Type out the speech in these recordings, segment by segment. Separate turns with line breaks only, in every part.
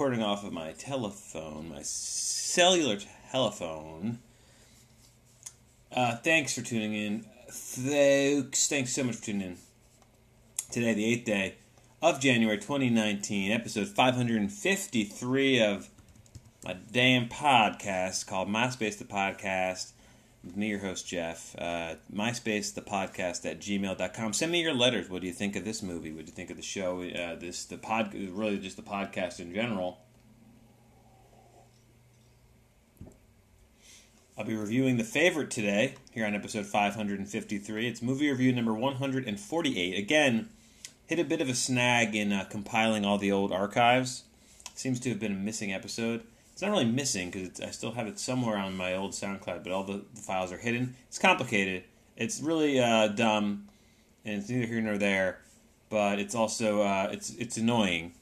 recording off of my telephone, my cellular telephone. Uh, thanks for tuning in, folks. Thanks so much for tuning in. Today, the eighth day of January 2019, episode 553 of my damn podcast called MySpace the Podcast. With me, your host, Jeff. Uh, MySpace the Podcast at gmail.com. Send me your letters. What do you think of this movie? What do you think of the show? Uh, this, the pod, really just the podcast in general. I'll be reviewing The Favorite today, here on episode 553. It's movie review number 148. Again, hit a bit of a snag in uh, compiling all the old archives. Seems to have been a missing episode. It's not really missing because I still have it somewhere on my old SoundCloud, but all the, the files are hidden. It's complicated. It's really uh, dumb, and it's neither here nor there. But it's also uh, it's it's annoying.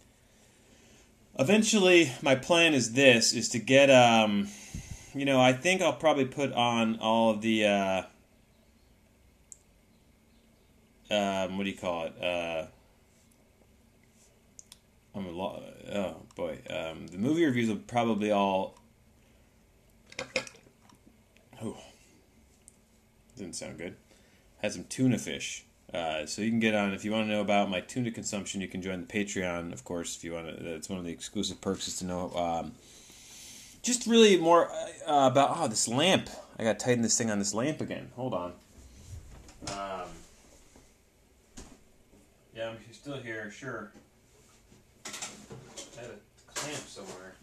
Eventually, my plan is this: is to get um, you know, I think I'll probably put on all of the uh, um, what do you call it? Uh, I'm a lot. Oh boy, um, the movie reviews will probably all. Oh, didn't sound good. Had some tuna fish. Uh, so you can get on if you want to know about my tuna consumption. You can join the Patreon, of course, if you want to. That's one of the exclusive perks is to know. Um, just really more uh, about oh this lamp. I got to tighten this thing on this lamp again. Hold on. Um, yeah, I'm still here. Sure. I clamp somewhere.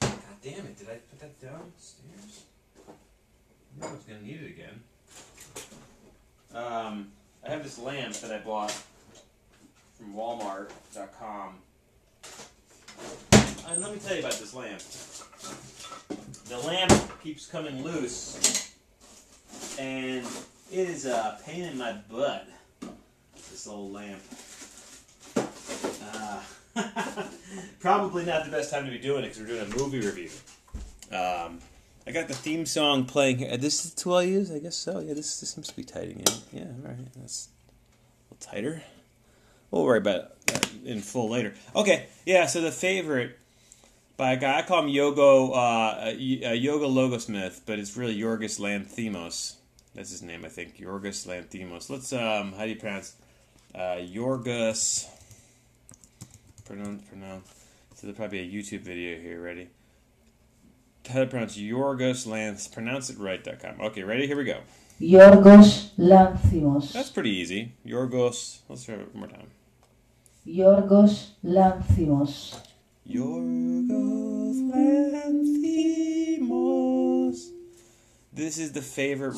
God damn it! Did I put that downstairs? I know I was gonna need it again. Um, I have this lamp that I bought from Walmart.com. And let me tell you about this lamp. The lamp keeps coming loose, and it is a pain in my butt. This old lamp. Uh, probably not the best time to be doing it because we're doing a movie review. Um, I got the theme song playing here. This is the tool I use? I guess so. Yeah, this, this seems to be tightening in. Yeah, all right. That's a little tighter. We'll worry about that in full later. Okay, yeah, so the favorite by a guy, I call him Yogo, uh, Yoga Logosmith, but it's really Yorgos Lanthimos. That's his name, I think. Yorgos Lanthimos. Let's, um, how do you pronounce uh, Yorgos, pronounce, pronounce, so there'll probably be a YouTube video here, ready? How to pronounce Yorgos Lanth, pronounce it right.com. Okay, ready? Here we go.
Yorgos Lanthimos.
That's pretty easy. Yorgos, let's try it one more time.
Yorgos Lanthimos.
Yorgos Lanthimos. This is the favorite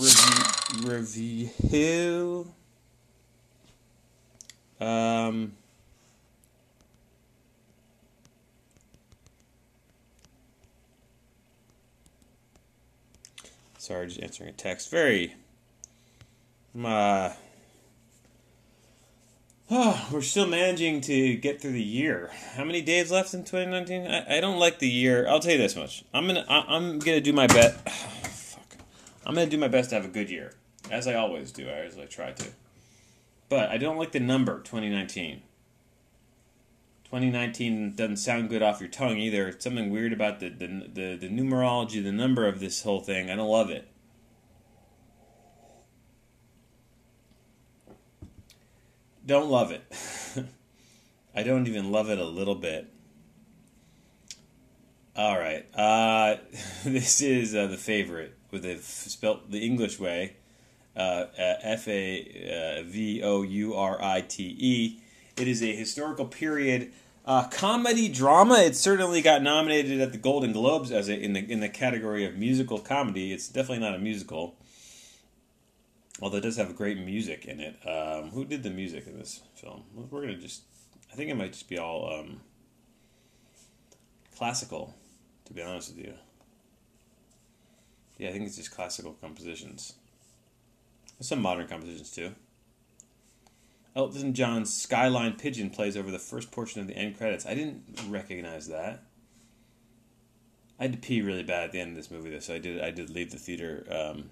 review. review. Um, sorry, just answering a text. Very. Uh, Oh, we're still managing to get through the year. How many days left in 2019? I, I don't like the year. I'll tell you this much. I'm gonna I, am gonna do my best. fuck. I'm gonna do my best to have a good year, as I always do. I try to. But I don't like the number 2019. 2019 doesn't sound good off your tongue either. It's something weird about the, the the the numerology, the number of this whole thing. I don't love it. don't love it. I don't even love it a little bit. All right. Uh, this is uh, the favorite with it spelt the English way. Uh, F A V O U R I T E. It is a historical period uh, comedy drama. It certainly got nominated at the Golden Globes as a, in the in the category of musical comedy. It's definitely not a musical although it does have great music in it. Um, who did the music in this film? We're gonna just, I think it might just be all um, classical, to be honest with you. Yeah, I think it's just classical compositions. Some modern compositions too. Elton John's Skyline Pigeon plays over the first portion of the end credits. I didn't recognize that. I had to pee really bad at the end of this movie, though, so I did. I did leave the theater um,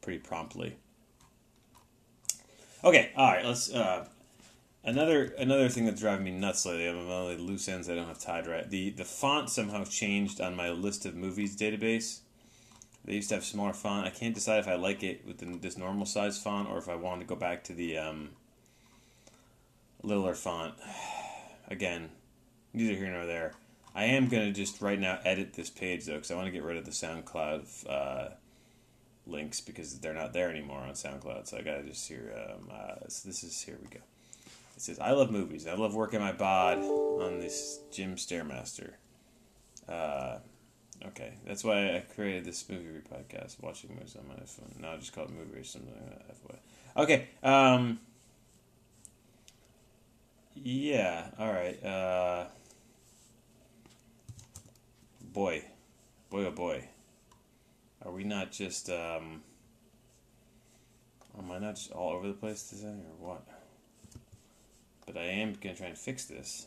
pretty promptly. Okay, all right. Let's. Uh, another another thing that's driving me nuts lately. I'm only loose ends I don't have tied right. The the font somehow changed on my list of movies database. They used to have smaller font. I can't decide if I like it with this normal size font or if I want to go back to the um, littler font. Again, neither here nor there. I am gonna just right now edit this page though because I want to get rid of the SoundCloud uh, links because they're not there anymore on SoundCloud. So I gotta just here. Um, uh, so this is here we go. It says I love movies. I love working my bod on this gym Stairmaster. Uh, okay, that's why I created this movie podcast, watching movies on my phone. Now I just call it movie or something like that. Okay. Um, yeah. All right. Uh, boy, boy, oh boy. Are we not just, um, am I not just all over the place today or what? But I am going to try and fix this.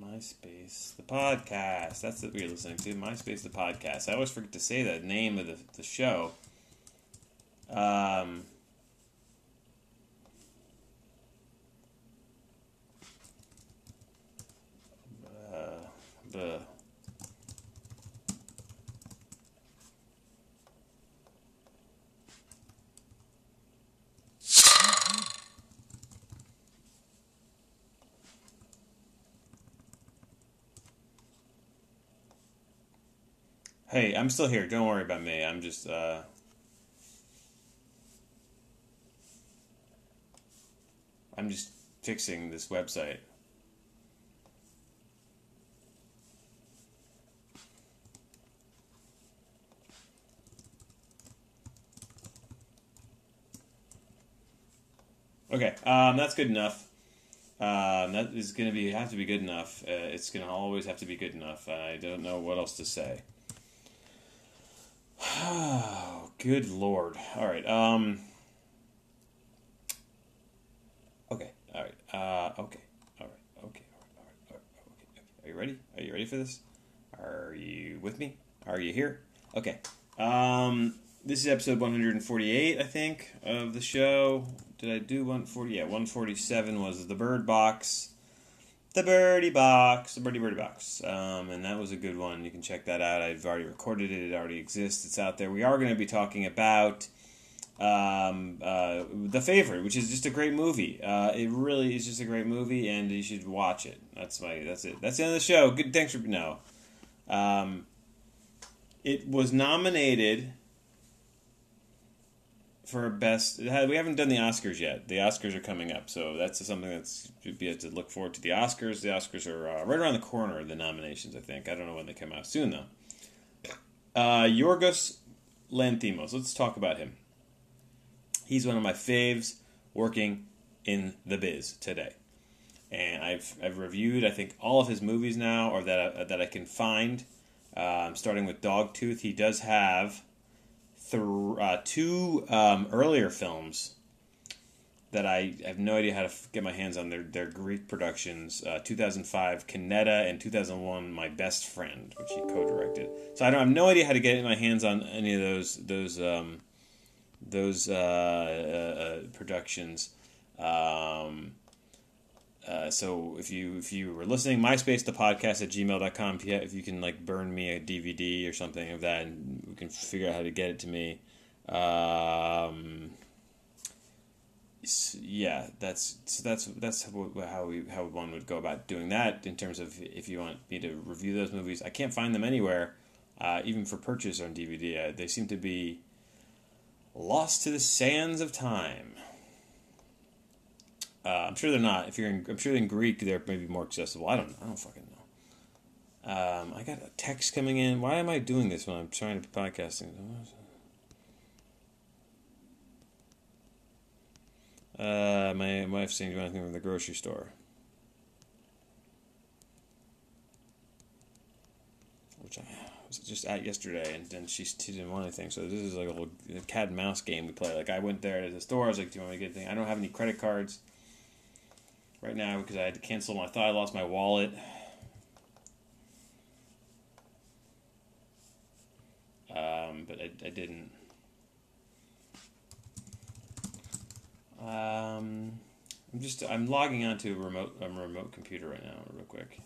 MySpace, the podcast. That's what we're listening to. MySpace, the podcast. I always forget to say the name of the, the show. Um, uh, Hey, I'm still here. Don't worry about me. I'm just uh I'm just fixing this website. Okay, um, that's good enough. Um, that is going to be have to be good enough. Uh, it's going to always have to be good enough. I don't know what else to say. Oh, good lord! All right. Um. Okay. All right. Uh. Okay. All right. Okay. All right. All right. All right. Okay. okay. Are you ready? Are you ready for this? Are you with me? Are you here? Okay. Um. This is episode 148, I think, of the show. Did I do 140? Yeah, 147 was the Bird Box. The Birdie Box, the Birdie Birdie Box. Um, and that was a good one. You can check that out. I've already recorded it, it already exists, it's out there. We are going to be talking about um, uh, The Favorite, which is just a great movie. Uh, it really is just a great movie, and you should watch it. That's my. That's it. That's the end of the show. Good. Thanks for no. Um, it was nominated for best. We haven't done the Oscars yet. The Oscars are coming up, so that's something that's you have to look forward to. The Oscars. The Oscars are uh, right around the corner. The nominations, I think. I don't know when they come out. Soon though. Uh, Yorgos Lanthimos. Let's talk about him. He's one of my faves working in the biz today, and I've I've reviewed I think all of his movies now, or that I, that I can find. Um, starting with Dogtooth, he does have th- uh, two um, earlier films that I have no idea how to get my hands on. They're, they're Greek productions. Uh, 2005, Kinetta, and 2001, My Best Friend, which he co-directed. So I don't I have no idea how to get my hands on any of those those um, those uh, uh, uh productions. Um, uh, so if you if you were listening, MySpace the podcast at gmail.com. If you, if you can like burn me a DVD or something of that, and we can figure out how to get it to me. Um, yeah, that's so that's that's how we how one would go about doing that in terms of if you want me to review those movies. I can't find them anywhere, uh, even for purchase on DVD. Uh, they seem to be lost to the sands of time. Uh, I'm sure they're not. If you're in, I'm sure in Greek they're maybe more accessible. I don't. I don't fucking know. Um, I got a text coming in. Why am I doing this when I'm trying to be podcasting? Uh, my wife's saying, "Do anything from the grocery store?" Which I was just at yesterday, and then she, she didn't want anything. So this is like a little cat and mouse game we play. Like I went there to the store. I was like, "Do you want me to get anything?" I don't have any credit cards. right now because I had to cancel my. I thought I lost my wallet. Um, but I, I didn't. Um, I'm just I'm logging onto a remote a remote computer right now, real quick.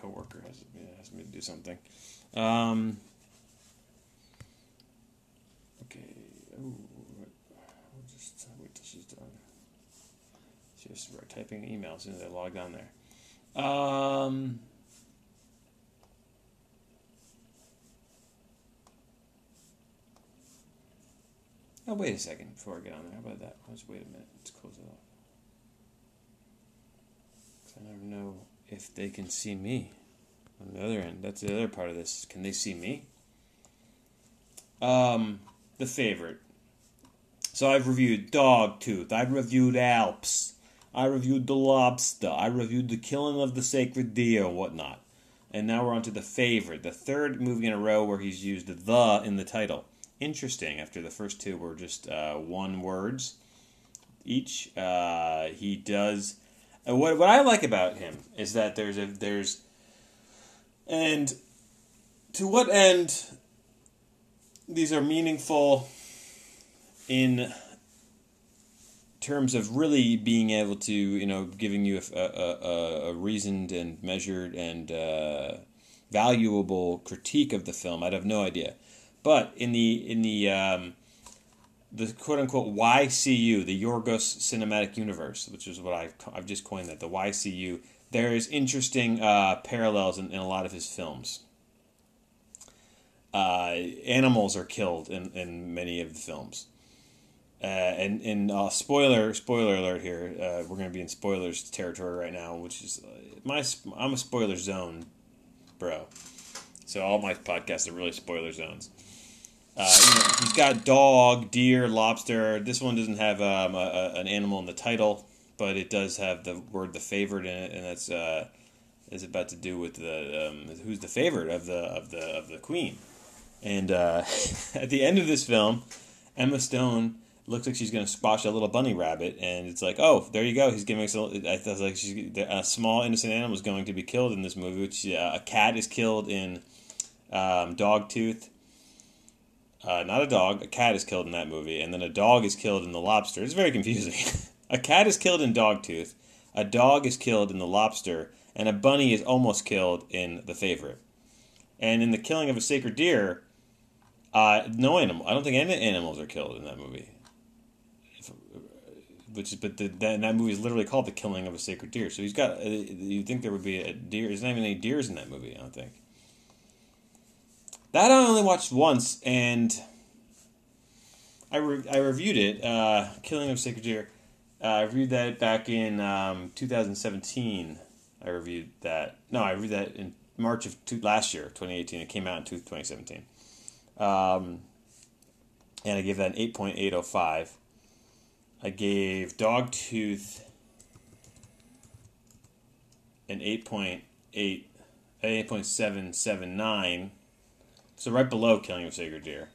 Coworker has has me to do something. Um, okay. Ooh, I'll just wait till she's done. She start typing an email as soon as I logged on there. Um. Oh, wait a second before I get on there. How about that? Let's wait a minute. Let's close it off. I never know if they can see me on the other end. That's the other part of this. Can they see me? Um, the favorite. So I've reviewed Dogtooth. I've reviewed Alps. I reviewed The Lobster. I reviewed The Killing of the Sacred Deer whatnot. And now we're on to the favorite, the third movie in a row where he's used the in the title. Interesting. After the first two were just uh, one words each, uh, he does. Uh, what what I like about him is that there's a there's, and to what end these are meaningful in terms of really being able to, you know, giving you a, a, a, a reasoned and measured and uh, valuable critique of the film, I'd have no idea. But in the in the um, the quote unquote YCU, the Yorgos Cinematic Universe, which is what I've I've just coined that the YCU. There is interesting uh, parallels in, in a lot of his films. Uh, animals are killed in, in many of the films. Uh, and and uh, spoiler spoiler alert here. Uh, we're going to be in spoilers territory right now, which is uh, my I'm a spoiler zone, bro. So all my podcasts are really spoiler zones. Uh, you know, he's got dog, deer, lobster. This one doesn't have um, a, a, an animal in the title, but it does have the word "the favorite" in it, and that's uh, is about to do with the um, who's the favorite of the of the of the queen. And uh, at the end of this film, Emma Stone looks like she's going to squash a little bunny rabbit, and it's like, oh, there you go. He's giving us. A, I like she's, a small innocent animal is going to be killed in this movie. Which uh, a cat is killed in um, Dogtooth. Uh, not a dog. A cat is killed in that movie, and then a dog is killed in The Lobster. It's very confusing. a cat is killed in Dogtooth. A dog is killed in The Lobster, and a bunny is almost killed in The Favorite. And in the killing of a sacred deer, uh, no animal. I don't think any animals are killed in that movie which is but the, that, that movie is literally called the killing of a sacred deer. So he's got. Uh, you think there would be a deer? There's not even any deers in that movie. I don't think. That I only watched once, and I re- I reviewed it. Uh, killing of sacred deer. Uh, I reviewed that back in um, 2017. I reviewed that. No, I reviewed that in March of two, last year, 2018. It came out in 2017. Um, and I gave that an 8.805. I gave Dogtooth an 8.8, 8.779. So right below Killing of Sacred Deer.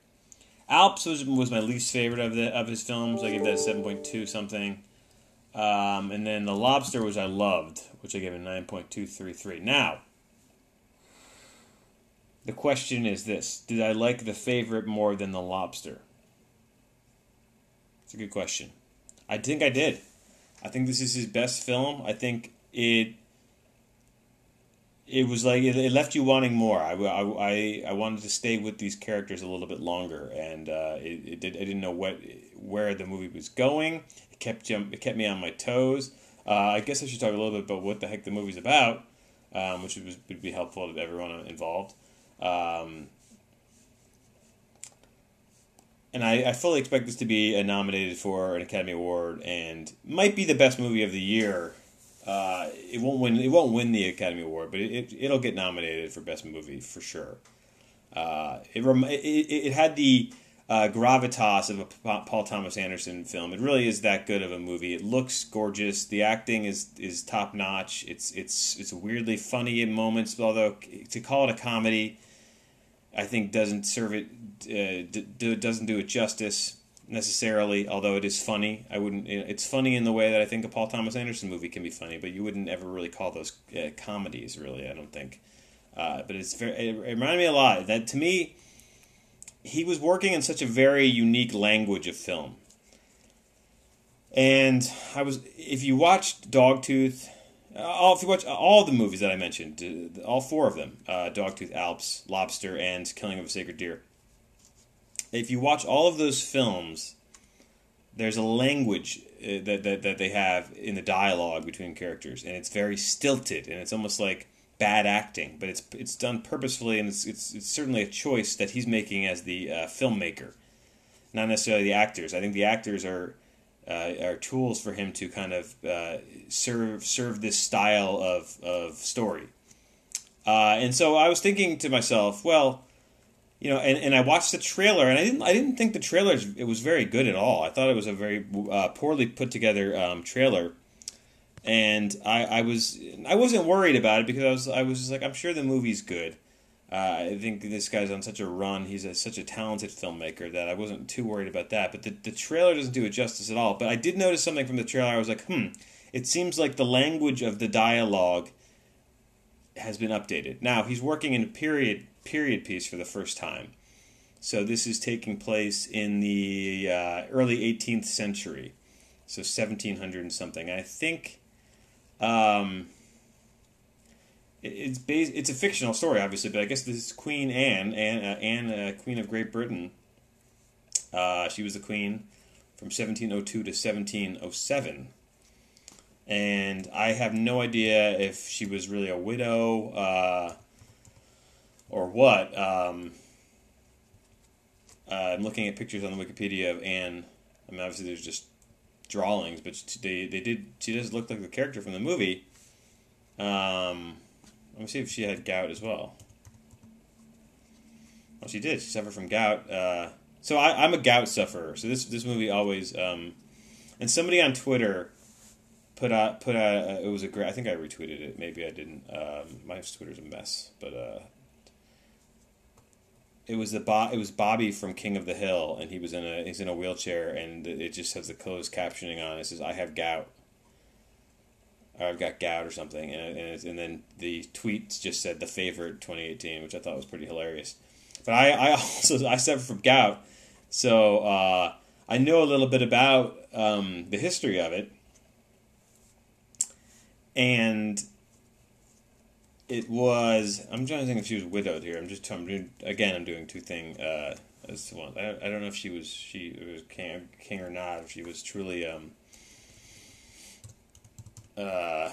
Alps was, was my least favorite of the of his films. I gave that 7.2 something. Um, and then The Lobster, which I loved, which I gave a 9.233. Now, the question is this Did I like The Favorite more than The Lobster? It's a good question. I think I did. I think this is his best film. I think it. It was like it, it left you wanting more. I, I, I wanted to stay with these characters a little bit longer, and uh, it, it did, I didn't know what where the movie was going. It kept it kept me on my toes. Uh, I guess I should talk a little bit about what the heck the movie's about, um, which would, be helpful to everyone involved. Um, and I, I fully expect this to be nominated for an Academy Award and might be the best movie of the year. Uh, it won't win. It won't win the Academy Award, but it, it will get nominated for best movie for sure. Uh, it, rem- it it had the uh, gravitas of a Paul Thomas Anderson film. It really is that good of a movie. It looks gorgeous. The acting is is top notch. It's it's it's weirdly funny in moments, although to call it a comedy I think doesn't serve it uh, d- doesn't do it justice. Necessarily, although it is funny. I wouldn't. It's funny in the way that I think a Paul Thomas Anderson movie can be funny, but you wouldn't ever really call those uh, comedies. Really, I don't think. Uh, but it's very. It, it reminded me a lot that to me, he was working in such a very unique language of film. And I was, if you watched Dogtooth, all, if you watch all the movies that I mentioned, uh, all four of them, uh, Dogtooth, Alps, Lobster, and Killing of a Sacred Deer if you watch all of those films, there's a language uh, that, that, that they have in the dialogue between characters, and it's very stilted, and it's almost like bad acting, but it's it's done purposefully, and it's it's, it's certainly a choice that he's making as the uh, filmmaker, not necessarily the actors. I think the actors are. Uh, are tools for him to kind of uh, serve serve this style of, of story, uh, and so I was thinking to myself, well, you know, and, and I watched the trailer, and I didn't I didn't think the trailer it was very good at all. I thought it was a very uh, poorly put together um, trailer, and I, I was I wasn't worried about it because I was I was just like I'm sure the movie's good. Uh, I think this guy's on such a run. He's a, such a talented filmmaker that I wasn't too worried about that. But the, the trailer doesn't do it justice at all. But I did notice something from the trailer. I was like, hmm, it seems like the language of the dialogue has been updated. Now he's working in a period period piece for the first time. So this is taking place in the uh, early 18th century, so 1700 and something. I think um, it's based, it's a fictional story, obviously, but I guess this is Queen Anne, Anne, uh, Anne uh, Queen of Great Britain. Uh, she was the queen from 1702 to 1707. And I have no idea if she was really a widow uh, or what. Um, uh, I'm looking at pictures on the Wikipedia of Anne. I mean, obviously there's just drawings, but they they did. She does look like the character from the movie. Um, let me see if she had gout as well. Well, she did. She suffered from gout. Uh, so I, am a gout sufferer. So this this movie always. Um, and somebody on Twitter put out put out. Uh, it was a great. I think I retweeted it. Maybe I didn't. Um, my Twitter's a mess, but uh, it was the Bo- it was Bobby from King of the Hill, and he was in a he's in a wheelchair, and it just has the closed captioning on. It says, "I have gout." Or I've got gout or something, and and, and then the tweet just said the favorite 2018, which I thought was pretty hilarious. But I, I also I suffer from gout, so uh, I know a little bit about um, the history of it, and it was. I'm trying to think if she was widowed here. I'm just. I'm doing again. I'm doing two thing. Uh, one. I, I don't know if she was she was king king or not. If she was truly um. Uh,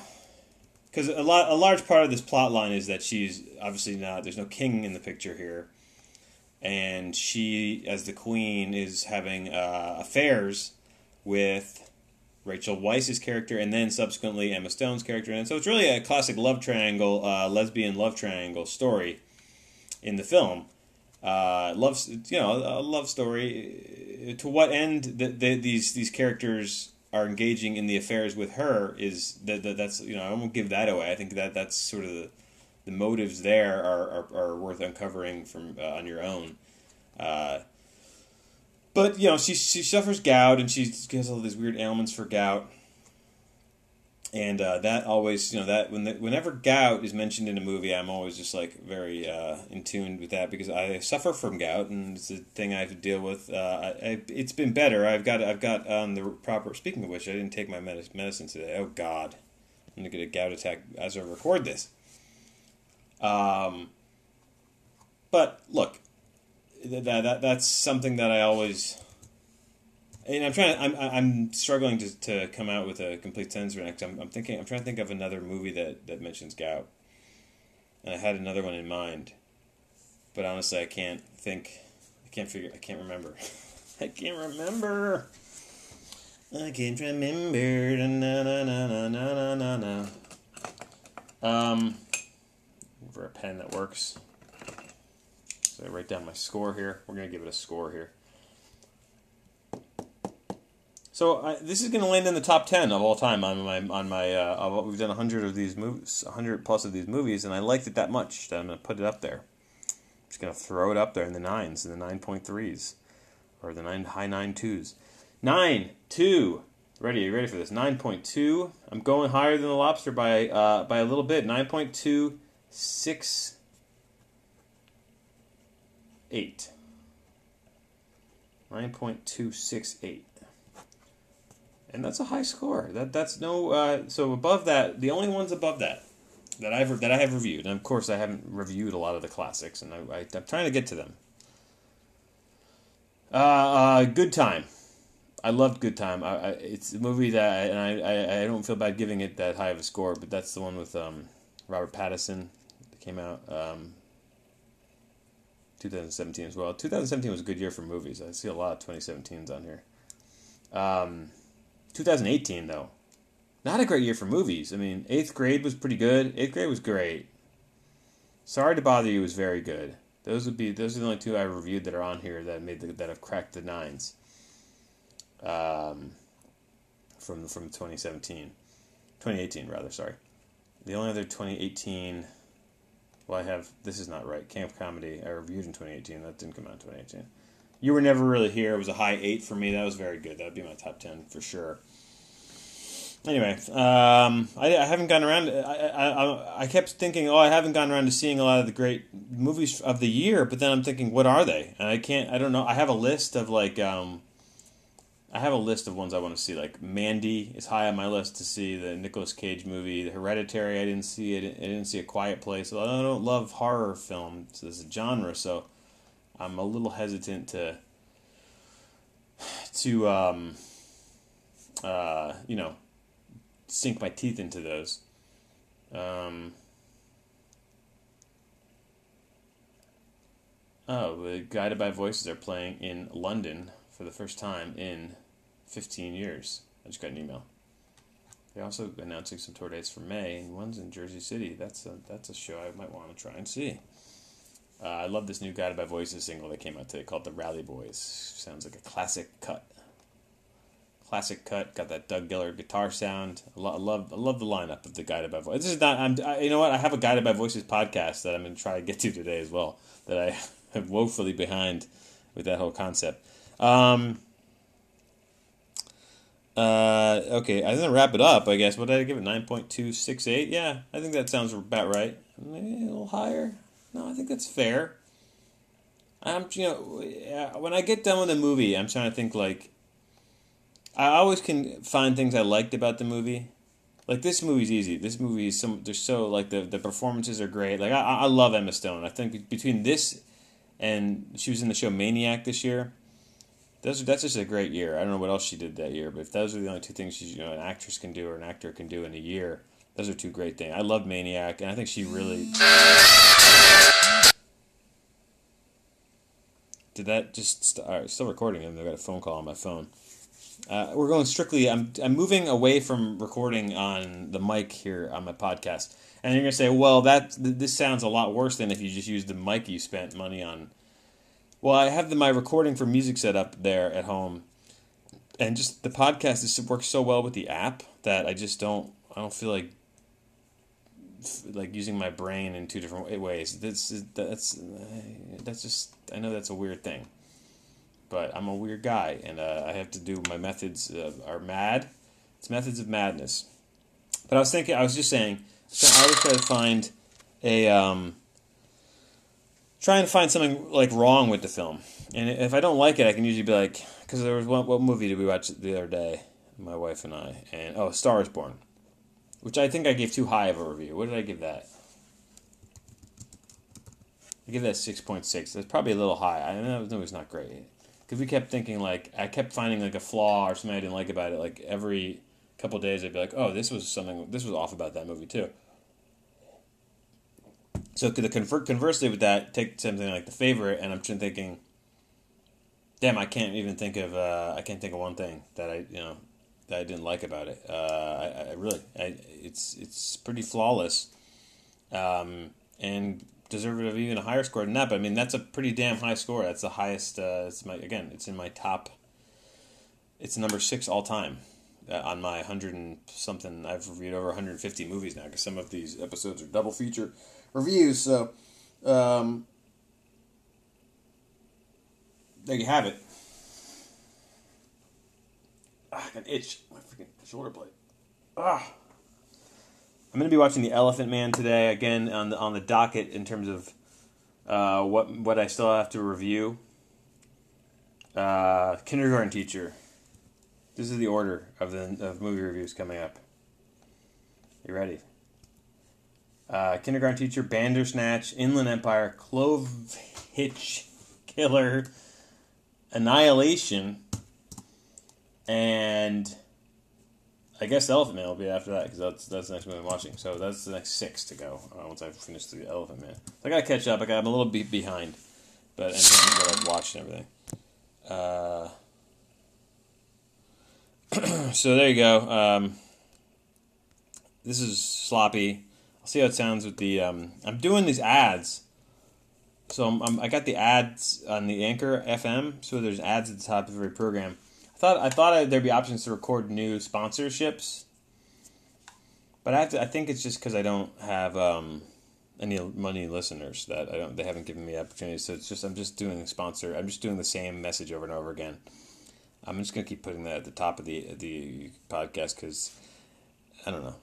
because a lot a large part of this plot line is that she's obviously not. There's no king in the picture here, and she, as the queen, is having uh, affairs with Rachel Weisz's character, and then subsequently Emma Stone's character. And so it's really a classic love triangle, uh, lesbian love triangle story in the film. Uh, love, you know, a love story. To what end that the, these these characters are engaging in the affairs with her is that, that that's you know I won't give that away. I think that that's sort of the the motives there are, are, are worth uncovering from uh, on your own. Uh, but you know, she she suffers gout and she has all these weird ailments for gout. And uh, that always, you know, that when the, whenever gout is mentioned in a movie, I'm always just like very uh, in tune with that because I suffer from gout and it's a thing I have to deal with. Uh, I, it's been better. I've got I've got on um, the proper. Speaking of which, I didn't take my medicine today. Oh God, I'm gonna get a gout attack as I record this. Um, but look, that, that that's something that I always. And I'm trying. I'm I'm struggling to, to come out with a complete sentence right I'm, I'm thinking. I'm trying to think of another movie that, that mentions gout, and I had another one in mind, but honestly, I can't think. I can't figure. I can't remember. I can't remember. I can't remember. Na na na na na na na. Um, for a pen that works. So I write down my score here. We're going to give it a score here. So I, this is going to land in the top ten of all time on my on my. Uh, we've done hundred of these movies, hundred plus of these movies, and I liked it that much that I'm going to put it up there. I'm just going to throw it up there in the nines, in the nine point threes. or the nine high nine twos. Nine two. Ready? Are you ready for this? Nine point two. I'm going higher than the lobster by uh, by a little bit. Nine point two six eight. Nine point two six eight. And that's a high score. That that's no. Uh, so above that, the only ones above that that I've that I have reviewed, and of course I haven't reviewed a lot of the classics, and I, I'm trying to get to them. Uh, uh, Good Time. I loved Good Time. I, I, it's a movie that, I, and I, I, I don't feel bad giving it that high of a score, but that's the one with um, Robert Pattinson that came out um, 2017 as well. 2017 was a good year for movies. I see a lot of 2017s on here. Um, 2018 though, not a great year for movies. I mean, Eighth Grade was pretty good. Eighth Grade was great. Sorry to Bother You was very good. Those would be those are the only two I reviewed that are on here that made the, that have cracked the nines. Um, from from 2017, 2018 rather. Sorry, the only other 2018. Well, I have this is not right. Camp Comedy I reviewed in 2018. That didn't come out in 2018. You were never really here. It was a high eight for me. That was very good. That would be my top ten for sure. Anyway, um, I, I haven't gotten around. I, I I kept thinking, oh, I haven't gotten around to seeing a lot of the great movies of the year. But then I'm thinking, what are they? And I can't. I don't know. I have a list of like. Um, I have a list of ones I want to see. Like Mandy is high on my list to see the Nicolas Cage movie. The Hereditary, I didn't see it. I didn't see a Quiet Place. I don't love horror films as a genre, so I'm a little hesitant to to um, uh, you know sink my teeth into those. Um, oh, the Guided by Voices are playing in London for the first time in 15 years. I just got an email. They're also announcing some tour dates for May, and one's in Jersey City. That's a that's a show I might want to try and see. Uh, I love this new Guided by Voices single that came out today called "The Rally Boys." Sounds like a classic cut. Classic cut. Got that Doug Gillard guitar sound. I, I love I love the lineup of the Guided by Voices. This is not. I'm. I, you know what? I have a Guided by Voices podcast that I'm to try to get to today as well. That I am woefully behind with that whole concept. Um, uh, okay, I to wrap it up. I guess what did I give it? Nine point two six eight. Yeah, I think that sounds about right. Maybe a little higher. No, I think that's fair. I'm you know when I get done with a movie, I'm trying to think like. I always can find things I liked about the movie. Like this movie's easy. This movie is some. They're so like the the performances are great. Like I I love Emma Stone. I think between this and she was in the show Maniac this year. Those that's just a great year. I don't know what else she did that year, but if those are the only two things she's, you know an actress can do or an actor can do in a year, those are two great things. I love Maniac, and I think she really. Did that just st- all right? Still recording, and I got a phone call on my phone. Uh, we're going strictly. I'm I'm moving away from recording on the mic here on my podcast, and you're gonna say, well, that th- this sounds a lot worse than if you just used the mic you spent money on well, I have the, my recording for music set up there at home, and just the podcast is, works so well with the app that I just don't I don't feel like like using my brain in two different ways. That's that's that's just I know that's a weird thing, but I'm a weird guy, and uh, I have to do my methods uh, are mad. It's methods of madness. But I was thinking, I was just saying, I always try to find a um, trying to find something like wrong with the film. And if I don't like it, I can usually be like, because there was one, what movie did we watch the other day, my wife and I, and oh, Star is Born, which I think I gave too high of a review. What did I give that? I give that six point six. That's probably a little high. I know it was not great because we kept thinking like I kept finding like a flaw or something I didn't like about it. Like every couple days, I'd be like, oh, this was something. This was off about that movie too. So the conversely with that, take something like the favorite, and I'm thinking, damn, I can't even think of uh, I can't think of one thing that I you know that I didn't like about it. Uh, I, I really, I, it's it's pretty flawless, um, and deserving of even a higher score than that. But I mean, that's a pretty damn high score. That's the highest. Uh, it's my again, it's in my top. It's number six all time. Uh, on my hundred and something, I've reviewed over 150 movies now because some of these episodes are double feature reviews. So, um, there you have it. I got an itch. My freaking shoulder blade. Ah. I'm gonna be watching The Elephant Man today again on the on the docket in terms of uh, what what I still have to review. Uh, kindergarten teacher. This is the order of the of movie reviews coming up. You ready? Uh, kindergarten teacher, Bandersnatch, Inland Empire, Clove Hitch Killer, Annihilation, and I guess Elephant Man will be after that because that's that's the next movie I'm watching. So that's the next six to go uh, once I finish the Elephant Man. I gotta catch up. I got I'm a little bit behind, but I've watched everything. Uh, so there you go. Um, this is sloppy. See how it sounds with the. Um, I'm doing these ads. So I'm, I'm, I got the ads on the Anchor FM. So there's ads at the top of every program. I thought I thought there'd be options to record new sponsorships, but I have to. I think it's just because I don't have um, any money listeners that I don't. They haven't given me opportunities. So it's just I'm just doing sponsor. I'm just doing the same message over and over again. I'm just gonna keep putting that at the top of the the podcast because I don't know.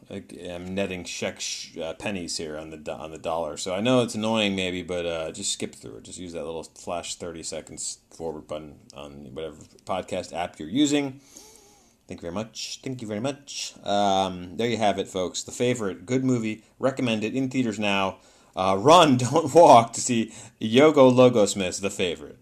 I'm netting check uh, pennies here on the on the dollar, so I know it's annoying maybe, but uh, just skip through it. Just use that little flash thirty seconds forward button on whatever podcast app you're using. Thank you very much. Thank you very much. Um, there you have it, folks. The favorite, good movie, recommended in theaters now. Uh, run, don't walk to see Yogo Logosmiths, the favorite.